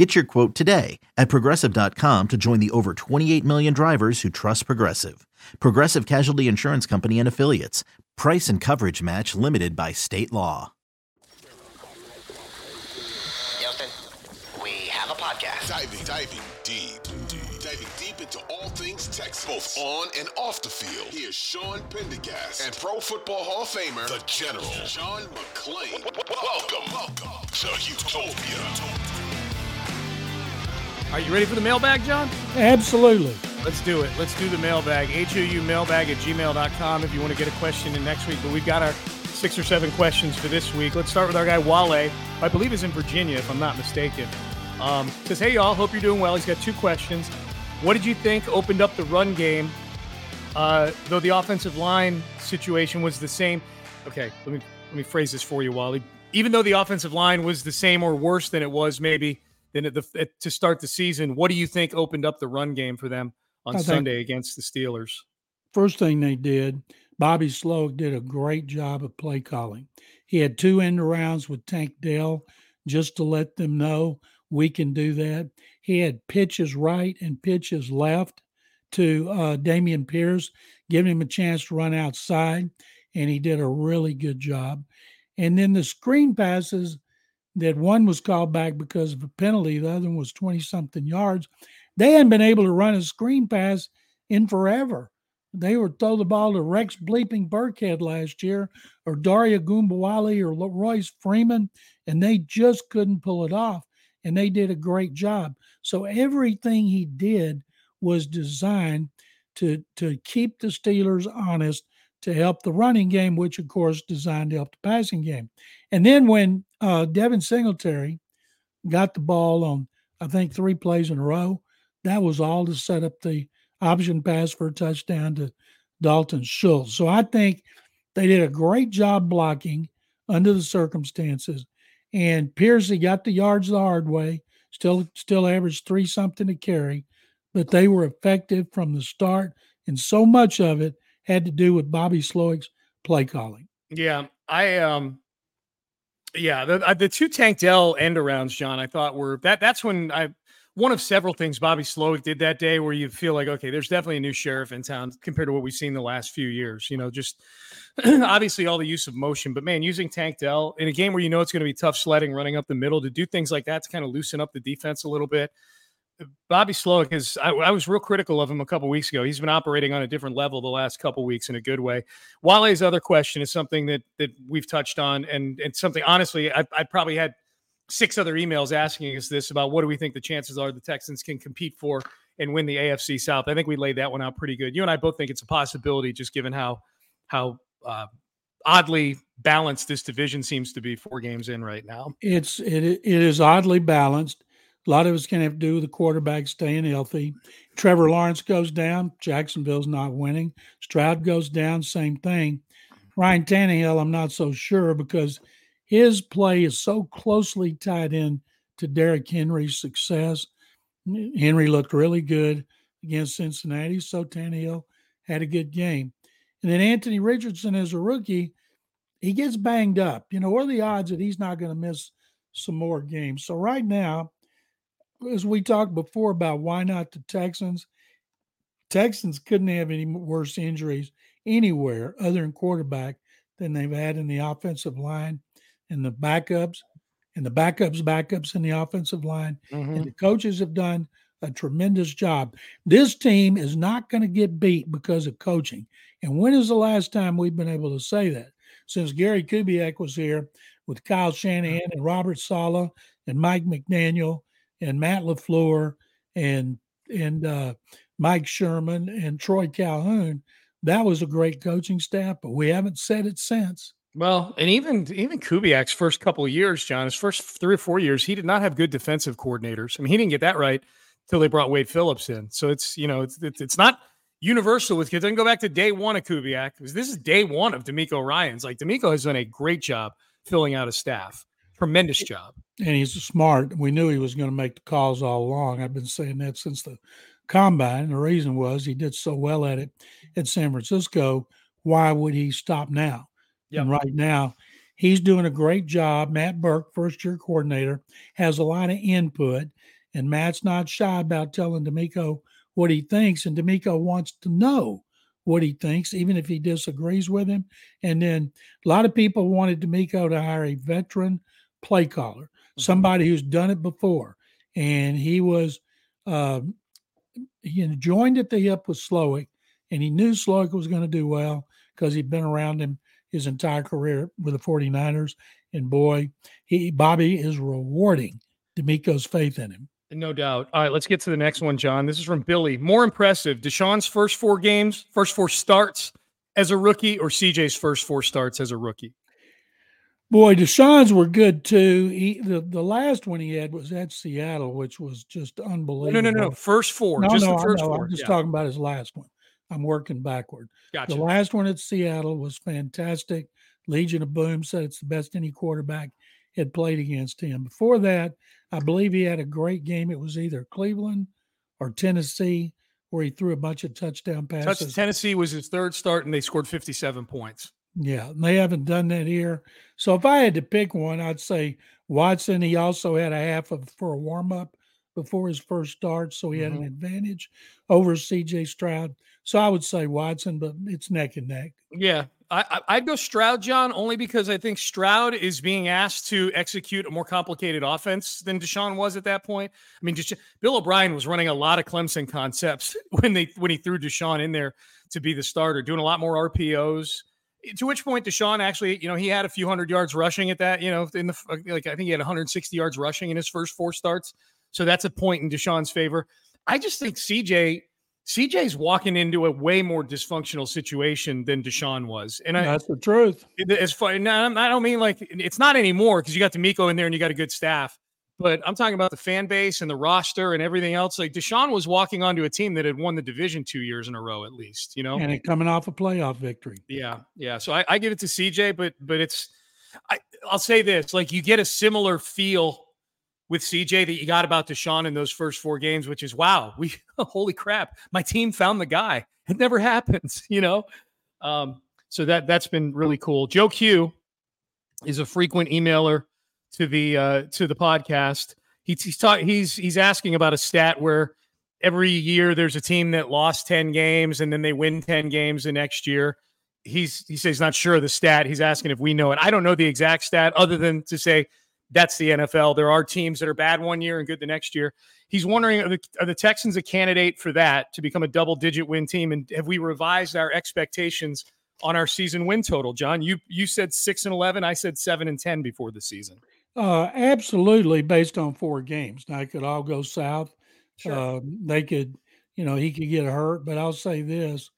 Get your quote today at progressive.com to join the over 28 million drivers who trust Progressive. Progressive Casualty Insurance Company and Affiliates. Price and coverage match limited by state law. Houston, we have a podcast. Diving, diving deep, deep, diving deep into all things Texas, both on and off the field. Here's Sean Pendergast and Pro Football Hall of Famer, the General John McClain. Welcome, welcome to Houtopia. Are you ready for the mailbag, John? Absolutely. Let's do it. Let's do the mailbag. HOU mailbag at gmail.com if you want to get a question in next week. But we've got our six or seven questions for this week. Let's start with our guy, Wale. I believe is in Virginia, if I'm not mistaken. Um, says, hey, y'all, hope you're doing well. He's got two questions. What did you think opened up the run game, uh, though the offensive line situation was the same? Okay, let me let me phrase this for you, Wally. Even though the offensive line was the same or worse than it was maybe then at the at, to start the season, what do you think opened up the run game for them on I Sunday against the Steelers? First thing they did, Bobby Slowik did a great job of play calling. He had two end arounds with Tank Dell just to let them know we can do that. He had pitches right and pitches left to uh, Dameon Pierce, giving him a chance to run outside, and he did a really good job. And then the screen passes that one was called back because of a penalty, the other one was 20 something yards. They hadn't been able to run a screen pass in forever. They were throw the ball to Rex Bleeping Burkhead last year, or Dare Ogunbowale, or Royce Freeman, and they just couldn't pull it off. And they did a great job. So everything he did was designed to to keep the Steelers honest to help the running game, which of course designed to help the passing game. And then when uh, Devin Singletary got the ball on, I think three plays in a row, that was all to set up the option pass for a touchdown to Dalton Schultz. So I think they did a great job blocking under the circumstances. And Piercy got the yards the hard way, still still averaged three something to carry, but they were effective from the start. And so much of it had to do with Bobby Slowik's play calling. Yeah, I um, yeah, the uh, the two Tank Dell end arounds, John, I thought were that that's when I one of several things Bobby Slowik did that day where you feel like okay, there's definitely a new sheriff in town compared to what we've seen the last few years. You know, just obviously all the use of motion, but man, using Tank Dell in a game where you know it's going to be tough sledding, running up the middle to do things like that to kind of loosen up the defense a little bit. Bobby Slowik is, I, I, was real critical of him a couple weeks ago. He's been operating on a different level the last couple weeks in a good way. Wale's other question is something that that we've touched on, and and something honestly, I, I probably had six other emails asking us this about what do we think the chances are the Texans can compete for and win the AFC South. I think we laid that one out pretty good. You and I both think it's a possibility, just given how how uh, oddly balanced this division seems to be four games in right now. It's it it is oddly balanced. A lot of it's going to have to do with the quarterback staying healthy. Trevor Lawrence goes down. Jacksonville's not winning. Stroud goes down. Same thing. Ryan Tannehill, I'm not so sure because his play is so closely tied in to Derrick Henry's success. Henry looked really good against Cincinnati, so Tannehill had a good game. And then Anthony Richardson, as a rookie, he gets banged up. You know, what are the odds that he's not going to miss some more games? So right now, as we talked before about why not the Texans, Texans couldn't have any worse injuries anywhere other than quarterback than they've had in the offensive line and the backups and the backups, backups in the offensive line. Mm-hmm. And the coaches have done a tremendous job. This team is not going to get beat because of coaching. And when is the last time we've been able to say that? Since Gary Kubiak was here with Kyle Shanahan and Robert Saleh and Mike McDaniel and Matt LaFleur and and uh, Mike Sherman and Troy Calhoun. That was a great coaching staff, but we haven't said it since. Well, and even even Kubiak's first couple of years, John, his first three or four years, he did not have good defensive coordinators. I mean, he didn't get that right until they brought Wade Phillips in. So it's you know it's it's, not universal with kids. I can go back to day one of Kubiak because this is day one of DeMeco Ryans. Like DeMeco has done a great job filling out a staff. Tremendous job. And he's smart. We knew he was going to make the calls all along. I've been saying that since the combine. The reason was he did so well at it at San Francisco. Why would he stop now? Yep. And right now, he's doing a great job. Matt Burke, first year coordinator, has a lot of input, and Matt's not shy about telling DeMeco what he thinks, and DeMeco wants to know what he thinks, even if he disagrees with him. And then a lot of people wanted DeMeco to hire a veteran play caller, mm-hmm. somebody who's done it before, and he was. Uh, he joined at the hip with Slowik, and he knew Slowik was going to do well because he'd been around him his entire career with the 49ers. And boy, he Bobby is rewarding DeMeco's faith in him. No doubt. All right, let's get to the next one, John. This is from Billy. More impressive, Deshaun's first four games, first four starts as a rookie, or CJ's first four starts as a rookie? Boy, Deshaun's were good too. He, the the last one he had was at Seattle, which was just unbelievable. No, no, no, no. First four. No, just no, the first four. I'm just yeah. talking about his last one. I'm working backward. Gotcha. The last one at Seattle was fantastic. Legion of Boom said it's the best any quarterback had played against him. Before that, I believe he had a great game. It was either Cleveland or Tennessee where he threw a bunch of touchdown passes. Touch, Tennessee was his third start, and they scored 57 points. Yeah, they haven't done that here. So if I had to pick one, I'd say Watson. He also had a half of for a warm up before his first start, so he mm-hmm. had an mm-hmm. advantage over C.J. Stroud. So I would say Watson, but it's neck and neck. Yeah, I, I'd go Stroud, John, only because I think Stroud is being asked to execute a more complicated offense than Deshaun was at that point. I mean, just, Bill O'Brien was running a lot of Clemson concepts when they when he threw Deshaun in there to be the starter, doing a lot more RPOs. To which point Deshaun actually, you know, he had a few hundred yards rushing at that. You know, in the like I think he had 160 yards rushing in his first four starts. So that's a point in Deshaun's favor. I just think CJ CJ's walking into a way more dysfunctional situation than Deshaun was, and I, that's the truth. As far, I don't mean like it's not anymore because you got DeMeco in there and you got a good staff. But I'm talking about the fan base and the roster and everything else. Like Deshaun was walking onto a team that had won the division two years in a row, at least. You know, and it coming off a playoff victory. Yeah, yeah. So I, I give it to CJ, but but it's I, I'll say this: like you get a similar feel with CJ that you got about Deshaun in those first four games, which is wow, we holy crap, my team found the guy. It never happens, you know. Um, so that that's been really cool. Joe Q is a frequent emailer to the uh, to the podcast. He, he's he's he's asking about a stat where every year there's a team that lost 10 games and then they win 10 games the next year. He's he says not sure of the stat. He's asking if we know it. I don't know the exact stat other than to say that's the NFL. There are teams that are bad one year and good the next year. He's wondering are the, are the Texans a candidate for that to become a double digit win team? And have we revised our expectations on our season win total? John, you you said six and eleven. I said seven and ten before the season. Uh, absolutely, based on four games. Now it could all go south. Sure. Uh, they could, you know, he could get hurt. But I'll say this: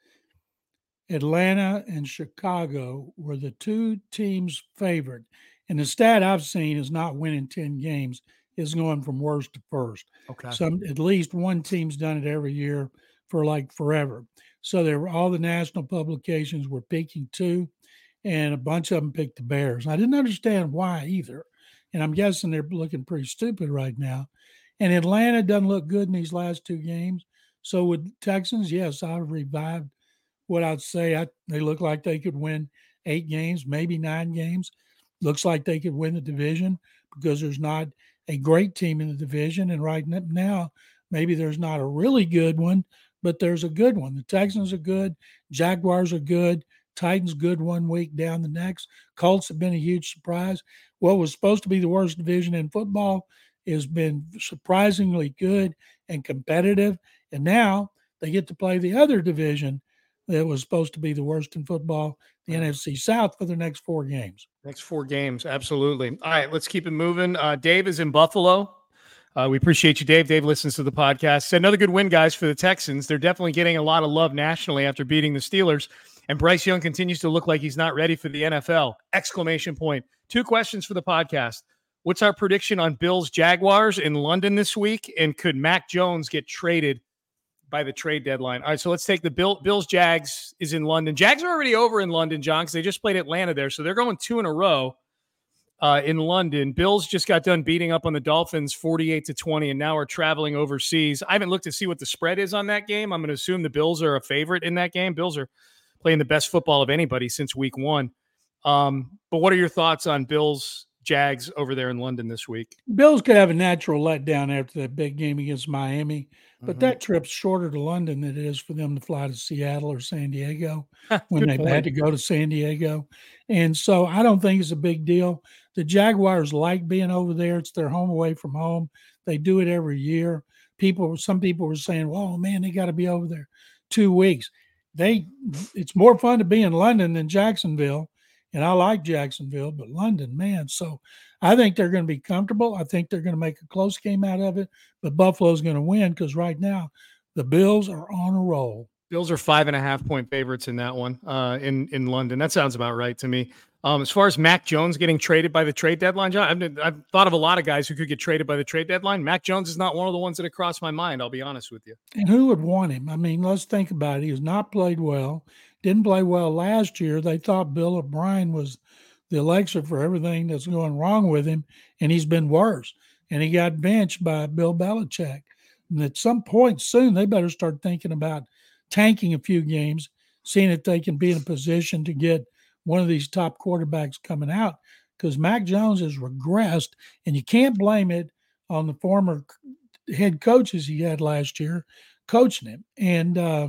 Atlanta and Chicago were the two teams favored and the stat I've seen is not winning 10 games, is going from worst to first. Okay. So at least one team's done it every year for like forever. So there were all the national publications were picking two, and a bunch of them picked the Bears. I didn't understand why either. And I'm guessing they're looking pretty stupid right now. And Atlanta doesn't look good in these last two games. So with Texans, yes, I've revived what I'd say. I, they look like they could win eight games, maybe nine games looks like they could win the division because there's not a great team in the division. And right now, maybe there's not a really good one, but there's a good one. The Texans are good, Jaguars are good, Titans good one week, down the next. Colts have been a huge surprise. What was supposed to be the worst division in football has been surprisingly good and competitive. And now they get to play the other division that was supposed to be the worst in football, the NFC South, for the next four games. Next four games, absolutely. All right, let's keep it moving. Uh, Dave is in Buffalo. Uh, we appreciate you, Dave. Dave listens to the podcast. Another good win, guys, for the Texans. They're definitely getting a lot of love nationally after beating the Steelers. And Bryce Young continues to look like he's not ready for the NFL! Exclamation point. Two questions for the podcast. What's our prediction on Bills Jaguars in London this week? And could Mac Jones get traded by the trade deadline. All right, so let's take the Bill, Bills Jags is in London. Jags are already over in London, John, because they just played Atlanta there, so they're going two in a row uh, in London. Bills just got done beating up on the Dolphins, forty-eight to twenty, and now are traveling overseas. I haven't looked to see what the spread is on that game. I'm going to assume the Bills are a favorite in that game. Bills are playing the best football of anybody since Week One. Um, but what are your thoughts on Bills Jags over there in London this week? Bills could have a natural letdown after that big game against Miami, but Mhm. that trip's shorter to London than it is for them to fly to Seattle or San Diego when they've had to go to San Diego. And so I don't think it's a big deal. The Jaguars like being over there. It's their home away from home. They do it every year. People, some people were saying, "Well, man, they got to be over there two weeks." They, it's more fun to be in London than Jacksonville, and I like Jacksonville, but London, man. So I think they're going to be comfortable. I think they're going to make a close game out of it, but Buffalo's going to win because right now the Bills are on a roll. Bills are five and a half point favorites in that one uh, in in London. That sounds about right to me. Um, as far as Mac Jones getting traded by the trade deadline, John, I've, I've thought of a lot of guys who could get traded by the trade deadline. Mac Jones is not one of the ones that have crossed my mind. I'll be honest with you. And who would want him? I mean, let's think about it. He has not played well. Didn't play well last year. They thought Bill O'Brien was the elixir for everything that's going wrong with him, and he's been worse. And he got benched by Bill Belichick. And at some point soon, they better start thinking about tanking a few games, seeing if they can be in a position to get one of these top quarterbacks coming out. Because Mac Jones has regressed, and you can't blame it on the former head coaches he had last year coaching him. And uh,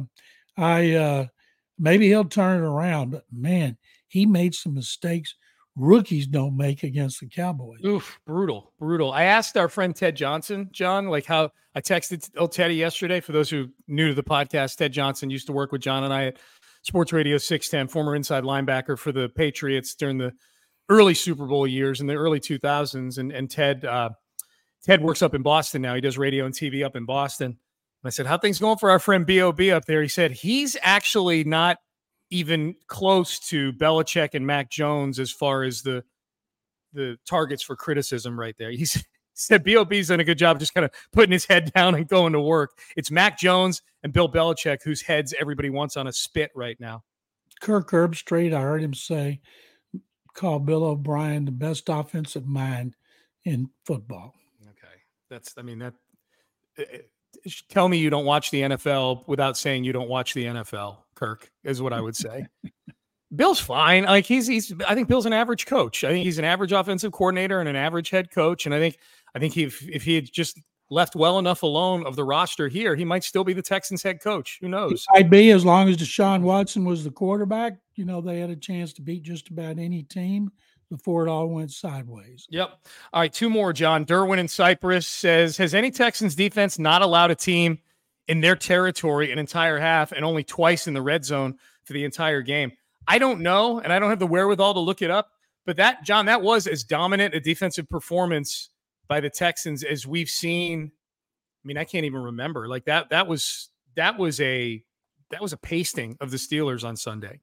I uh, maybe he'll turn it around, but man, he made some mistakes rookies don't make against the Cowboys. Oof, brutal, brutal. I asked our friend Ted Johnson, John, like how I texted old Teddy yesterday. For those who new to the podcast, Ted Johnson used to work with John and I at Sports Radio 610, former inside linebacker for the Patriots during the early Super Bowl years in the early 2000s. And, and Ted, uh, Ted works up in Boston now. He does radio and TV up in Boston. And I said, How things going for our friend Bob up there? He said he's actually not even close to Belichick and Mac Jones as far as the the targets for criticism right there. He's he said Bob's done a good job just kind of putting his head down and going to work. It's Mac Jones and Bill Belichick whose heads everybody wants on a spit right now. Kirk Herbstreit, I heard him say, call Bill O'Brien the best offensive mind in football. Okay, that's I mean that. eh, eh, Tell me you don't watch the NFL without saying you don't watch the NFL. Kirk is what I would say. Bill's fine. Like he's he's I think Bill's an average coach. I think he's an average offensive coordinator and an average head coach. And I think I think if if he had just left well enough alone of the roster here, he might still be the Texans head coach. Who knows? I'd be as long as Deshaun Watson was the quarterback. You know, they had a chance to beat just about any team before it all went sideways. Yep. All right, two more, John. Derwin in Cypress says Has any Texans defense not allowed a team in their territory an entire half and only twice in the red zone for the entire game? I don't know, and I don't have the wherewithal to look it up. But that, John, that was as dominant a defensive performance by the Texans as we've seen. I mean, I can't even remember. Like that, that was that was a that was a pasting of the Steelers on Sunday.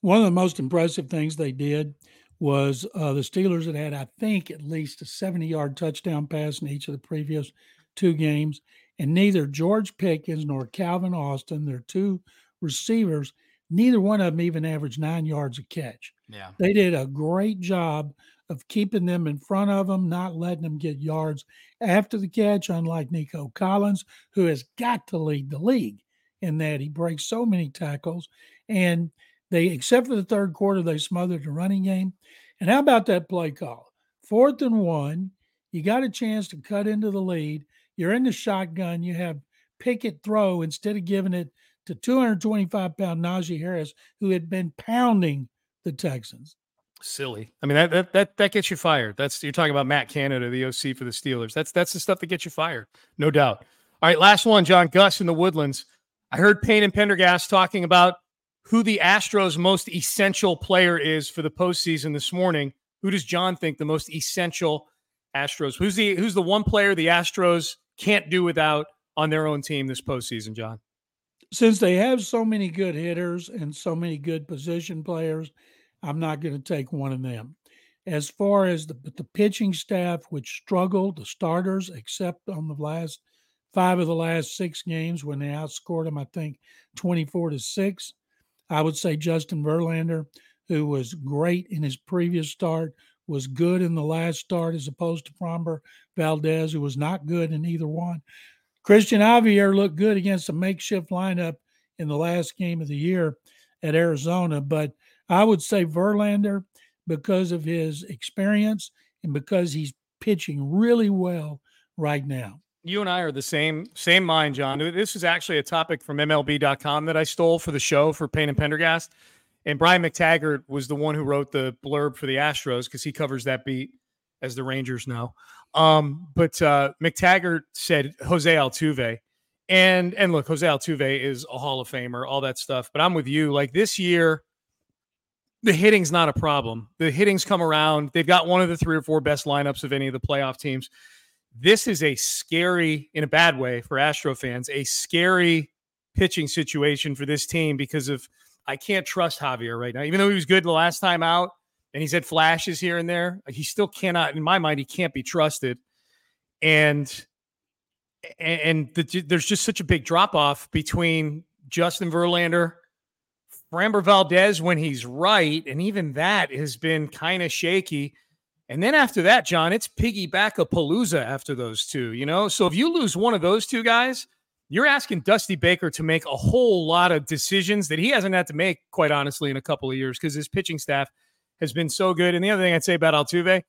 One of the most impressive things they did was uh, the Steelers had had, I think, at least a 70 yard touchdown pass in each of the previous two games. And neither George Pickens nor Calvin Austin, their two receivers, neither one of them even averaged nine yards a catch. Yeah. They did a great job of keeping them in front of them, not letting them get yards after the catch, unlike Nico Collins, who has got to lead the league in that he breaks so many tackles. And they, except for the third quarter, they smothered the running game. And how about that play call? Fourth and one, you got a chance to cut into the lead. You're in the shotgun. You have Pickett throw instead of giving it to 225 pound Najee Harris, who had been pounding the Texans. Silly. I mean that that that that gets you fired. That's you're talking about Matt Canada, the OC for the Steelers. That's that's the stuff that gets you fired, no doubt. All right, last one, John Gus in the Woodlands. I heard Payne and Pendergast talking about who the Astros' most essential player is for the postseason this morning. Who does John think the most essential Astros? Who's the who's the one player the Astros can't do without on their own team this postseason, John? Since they have so many good hitters and so many good position players, I'm not going to take one of them. As far as the, the pitching staff, which struggled, the starters, except on the last five of the last six games when they outscored them, I think 24 to 6. I would say Justin Verlander, who was great in his previous start, was good in the last start as opposed to Framber Valdez, who was not good in either one. Christian Javier looked good against a makeshift lineup in the last game of the year at Arizona, but I would say Verlander, because of his experience and because he's pitching really well right now. You and I are the same same mind, John. This is actually a topic from MLB.com that I stole for the show for Payne and Pendergast. And Brian McTaggart was the one who wrote the blurb for the Astros because he covers that beat, as the Rangers know. Um, but uh, McTaggart said Jose Altuve, and and look, Jose Altuve is a Hall of Famer, all that stuff. But I'm with you. Like this year, the hitting's not a problem. The hitting's come around. They've got one of the three or four best lineups of any of the playoff teams. This is a scary, in a bad way, for Astro fans, a scary pitching situation for this team because of I can't trust Javier right now. Even though he was good the last time out and he's had flashes here and there, he still cannot, in my mind, he can't be trusted. And and the, there's just such a big drop off between Justin Verlander Framber Valdez when he's right, and even that has been kind of shaky. And then after that, John, it's piggyback a palooza after those two, you know? So if you lose one of those two guys, you're asking Dusty Baker to make a whole lot of decisions that he hasn't had to make, quite honestly, in a couple of years because his pitching staff has been so good. And the other thing I'd say about Altuve,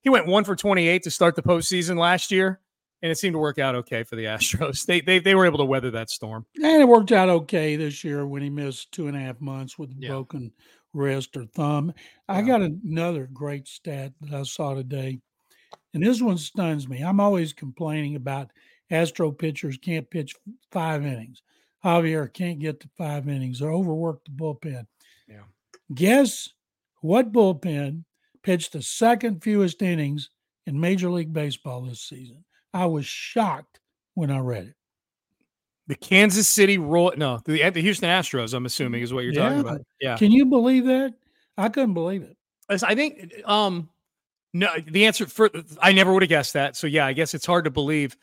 he went one for 28 to start the postseason last year and it seemed to work out okay for the Astros. They they they were able to weather that storm. And it worked out okay this year when he missed two and a half months with a yeah. broken wrist or thumb. Yeah. I got another great stat that I saw today, and this one stuns me. I'm always complaining about Astro pitchers can't pitch five innings. Javier can't get to five innings. They're overworked the bullpen. Yeah. Guess what bullpen pitched the second fewest innings in Major League Baseball this season? I was shocked when I read it. The Kansas City Royal, no, the, the Houston Astros. I'm assuming is what you're yeah. talking about. Yeah. Can you believe that? I couldn't believe it. I think, um, no, the answer for I never would have guessed that. So yeah, I guess it's hard to believe.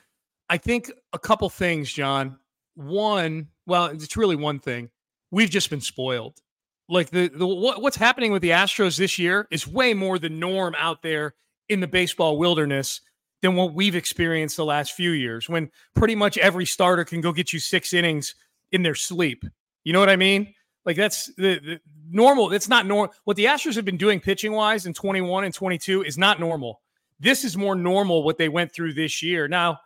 I think a couple things, John. One, well, it's really one thing. We've just been spoiled. Like the the what, what's happening with the Astros this year is way more the norm out there in the baseball wilderness than what we've experienced the last few years when pretty much every starter can go get you six innings in their sleep. You know what I mean? Like that's the, the normal. It's not normal. What the Astros have been doing pitching wise in 21 and 22 is not normal. This is more normal what they went through this year. Now,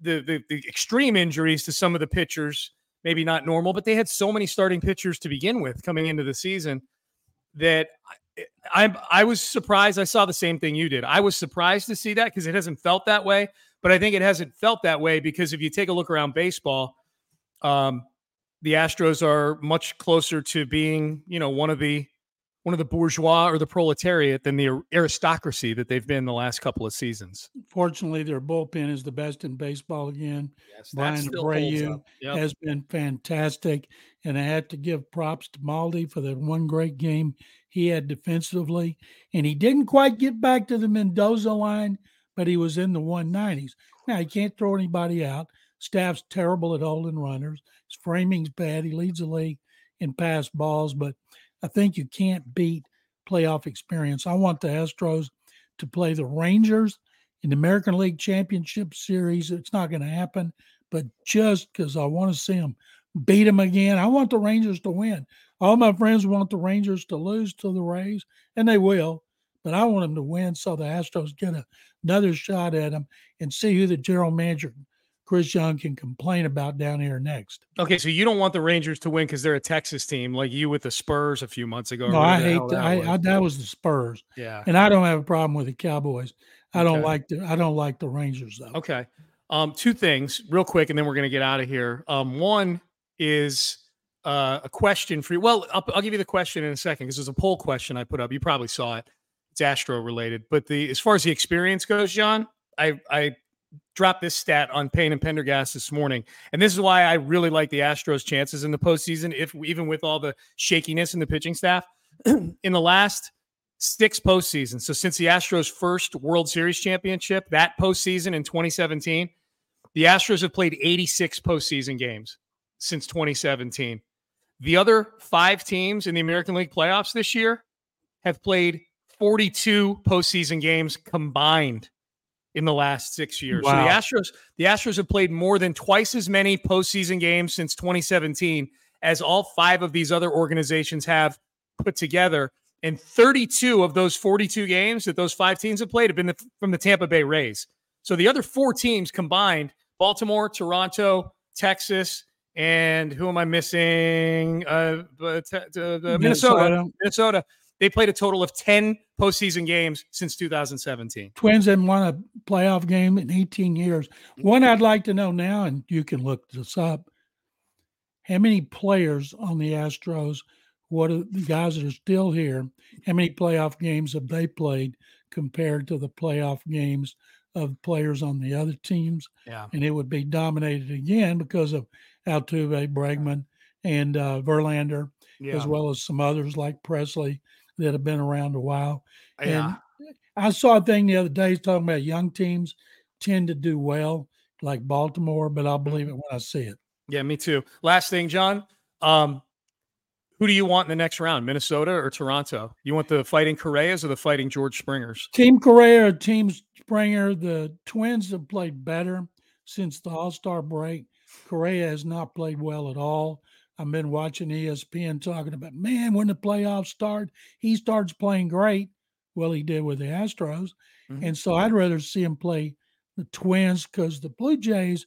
the, the, the extreme injuries to some of the pitchers, maybe not normal, but they had so many starting pitchers to begin with coming into the season that I I was surprised. I saw the same thing you did. I was surprised to see that because it hasn't felt that way. But I think it hasn't felt that way because if you take a look around baseball, um, the Astros are much closer to being, you know, one of the one of the bourgeois or the proletariat than the aristocracy that they've been the last couple of seasons. Fortunately, their bullpen is the best in baseball again. Yes, Bryan Abreu yep. has been fantastic, and I have to give props to Maldi for that one great game he had defensively, and he didn't quite get back to the Mendoza line, but he was in the 190s. Now he can't throw anybody out. Staff's terrible at holding runners. His framing's bad. He leads the league in pass balls, but I think you can't beat playoff experience. I want the Astros to play the Rangers in the American League Championship Series. It's not going to happen, but just because I want to see them beat them again, I want the Rangers to win. All my friends want the Rangers to lose to the Rays, and they will, but I want them to win so the Astros get a, another shot at them and see who the general manager Chris Young can complain about down here next. Okay, so you don't want the Rangers to win because they're a Texas team, like you with the Spurs a few months ago. No, I hate that. I, was. I, that was the Spurs. Yeah, and I don't have a problem with the Cowboys. I don't like the I don't like the Rangers though. Okay, um, two things real quick, and then we're gonna get out of here. Um, one is uh, a question for you. Well, I'll, I'll give you the question in a second because there's a poll question I put up. You probably saw it. It's Astro related, but the as far as the experience goes, John, I I dropped this stat on Payne and Pendergast this morning, and this is why I really like the Astros' chances in the postseason. If even with all the shakiness in the pitching staff, in the last six postseasons, so since the Astros' first World Series championship, that postseason in 2017, The Astros have played 86 postseason games since 2017. The other five teams in the American League playoffs this year have played 42 postseason games combined in the last six years. Wow. So the Astros, the Astros have played more than twice as many postseason games since 2017 as all five of these other organizations have put together. And 32 of those 42 games that those five teams have played have been the, from the Tampa Bay Rays. So the other four teams combined Baltimore, Toronto, Texas, and who am I missing? Uh, uh, Minnesota. Minnesota. Minnesota. They played a total of 10 postseason games since 2017. Twins haven't won a playoff game in 18 years. One I'd like to know now, and you can look this up. How many players on the Astros? What are the guys that are still here? How many playoff games have they played compared to the playoff games of players on the other teams? Yeah. And it would be dominated again because of Altuve, Bregman, and uh, Verlander, as well as some others like Pressly that have been around a while. Yeah. And I saw a thing the other day talking about young teams tend to do well, like Baltimore, but I'll believe it when I see it. Yeah, me too. Last thing, John. Um, who do you want in the next round, Minnesota or Toronto? You want the fighting Correas or the fighting George Springers? Team Correa or Team Springer, the Twins have played better since the All Star break. Correa has not played well at all. I've been watching ESPN talking about, man, when the playoffs start, he starts playing great. Well, he did with the Astros. Mhm. And so I'd rather see him play the Twins because the Blue Jays,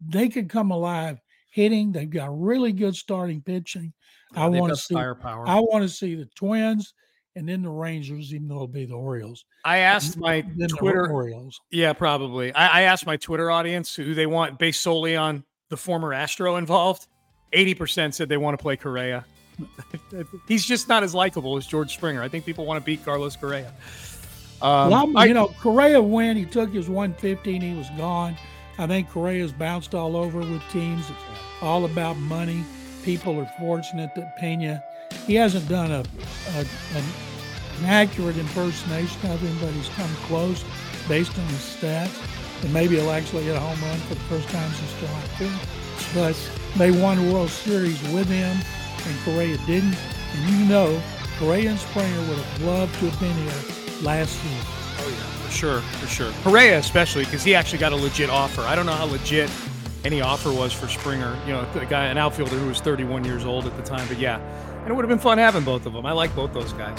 they could come alive hitting. They've got really good starting pitching. I want to see firepower. I want to see the Twins and then the Rangers, even though it'll be the Orioles. I asked my Twitter. Orioles. Yeah, probably. I, I asked my Twitter audience who they want based solely on the former Astro involved. 80% said they want to play Correa. He's just not as likable as George Springer. I think people want to beat Carlos Correa. Um, well, I- you know, Correa went. He took his 115, he was gone. I think Correa's bounced all over with teams. It's all about money. People are fortunate that Pena, he hasn't done a, a an, an accurate impersonation of him, but he's come close based on his stats. And maybe he'll actually hit a home run for the first time since July 5th. But they won a World Series with him, and Correa didn't. And you know, Correa and Springer would have loved to have been here last season. Oh, for sure, for sure. Correa, especially because he actually got a legit offer. I don't know how legit any offer was for Springer. You know, a guy, an outfielder who was 31 years old at the time. But yeah, and it would have been fun having both of them. I like both those guys.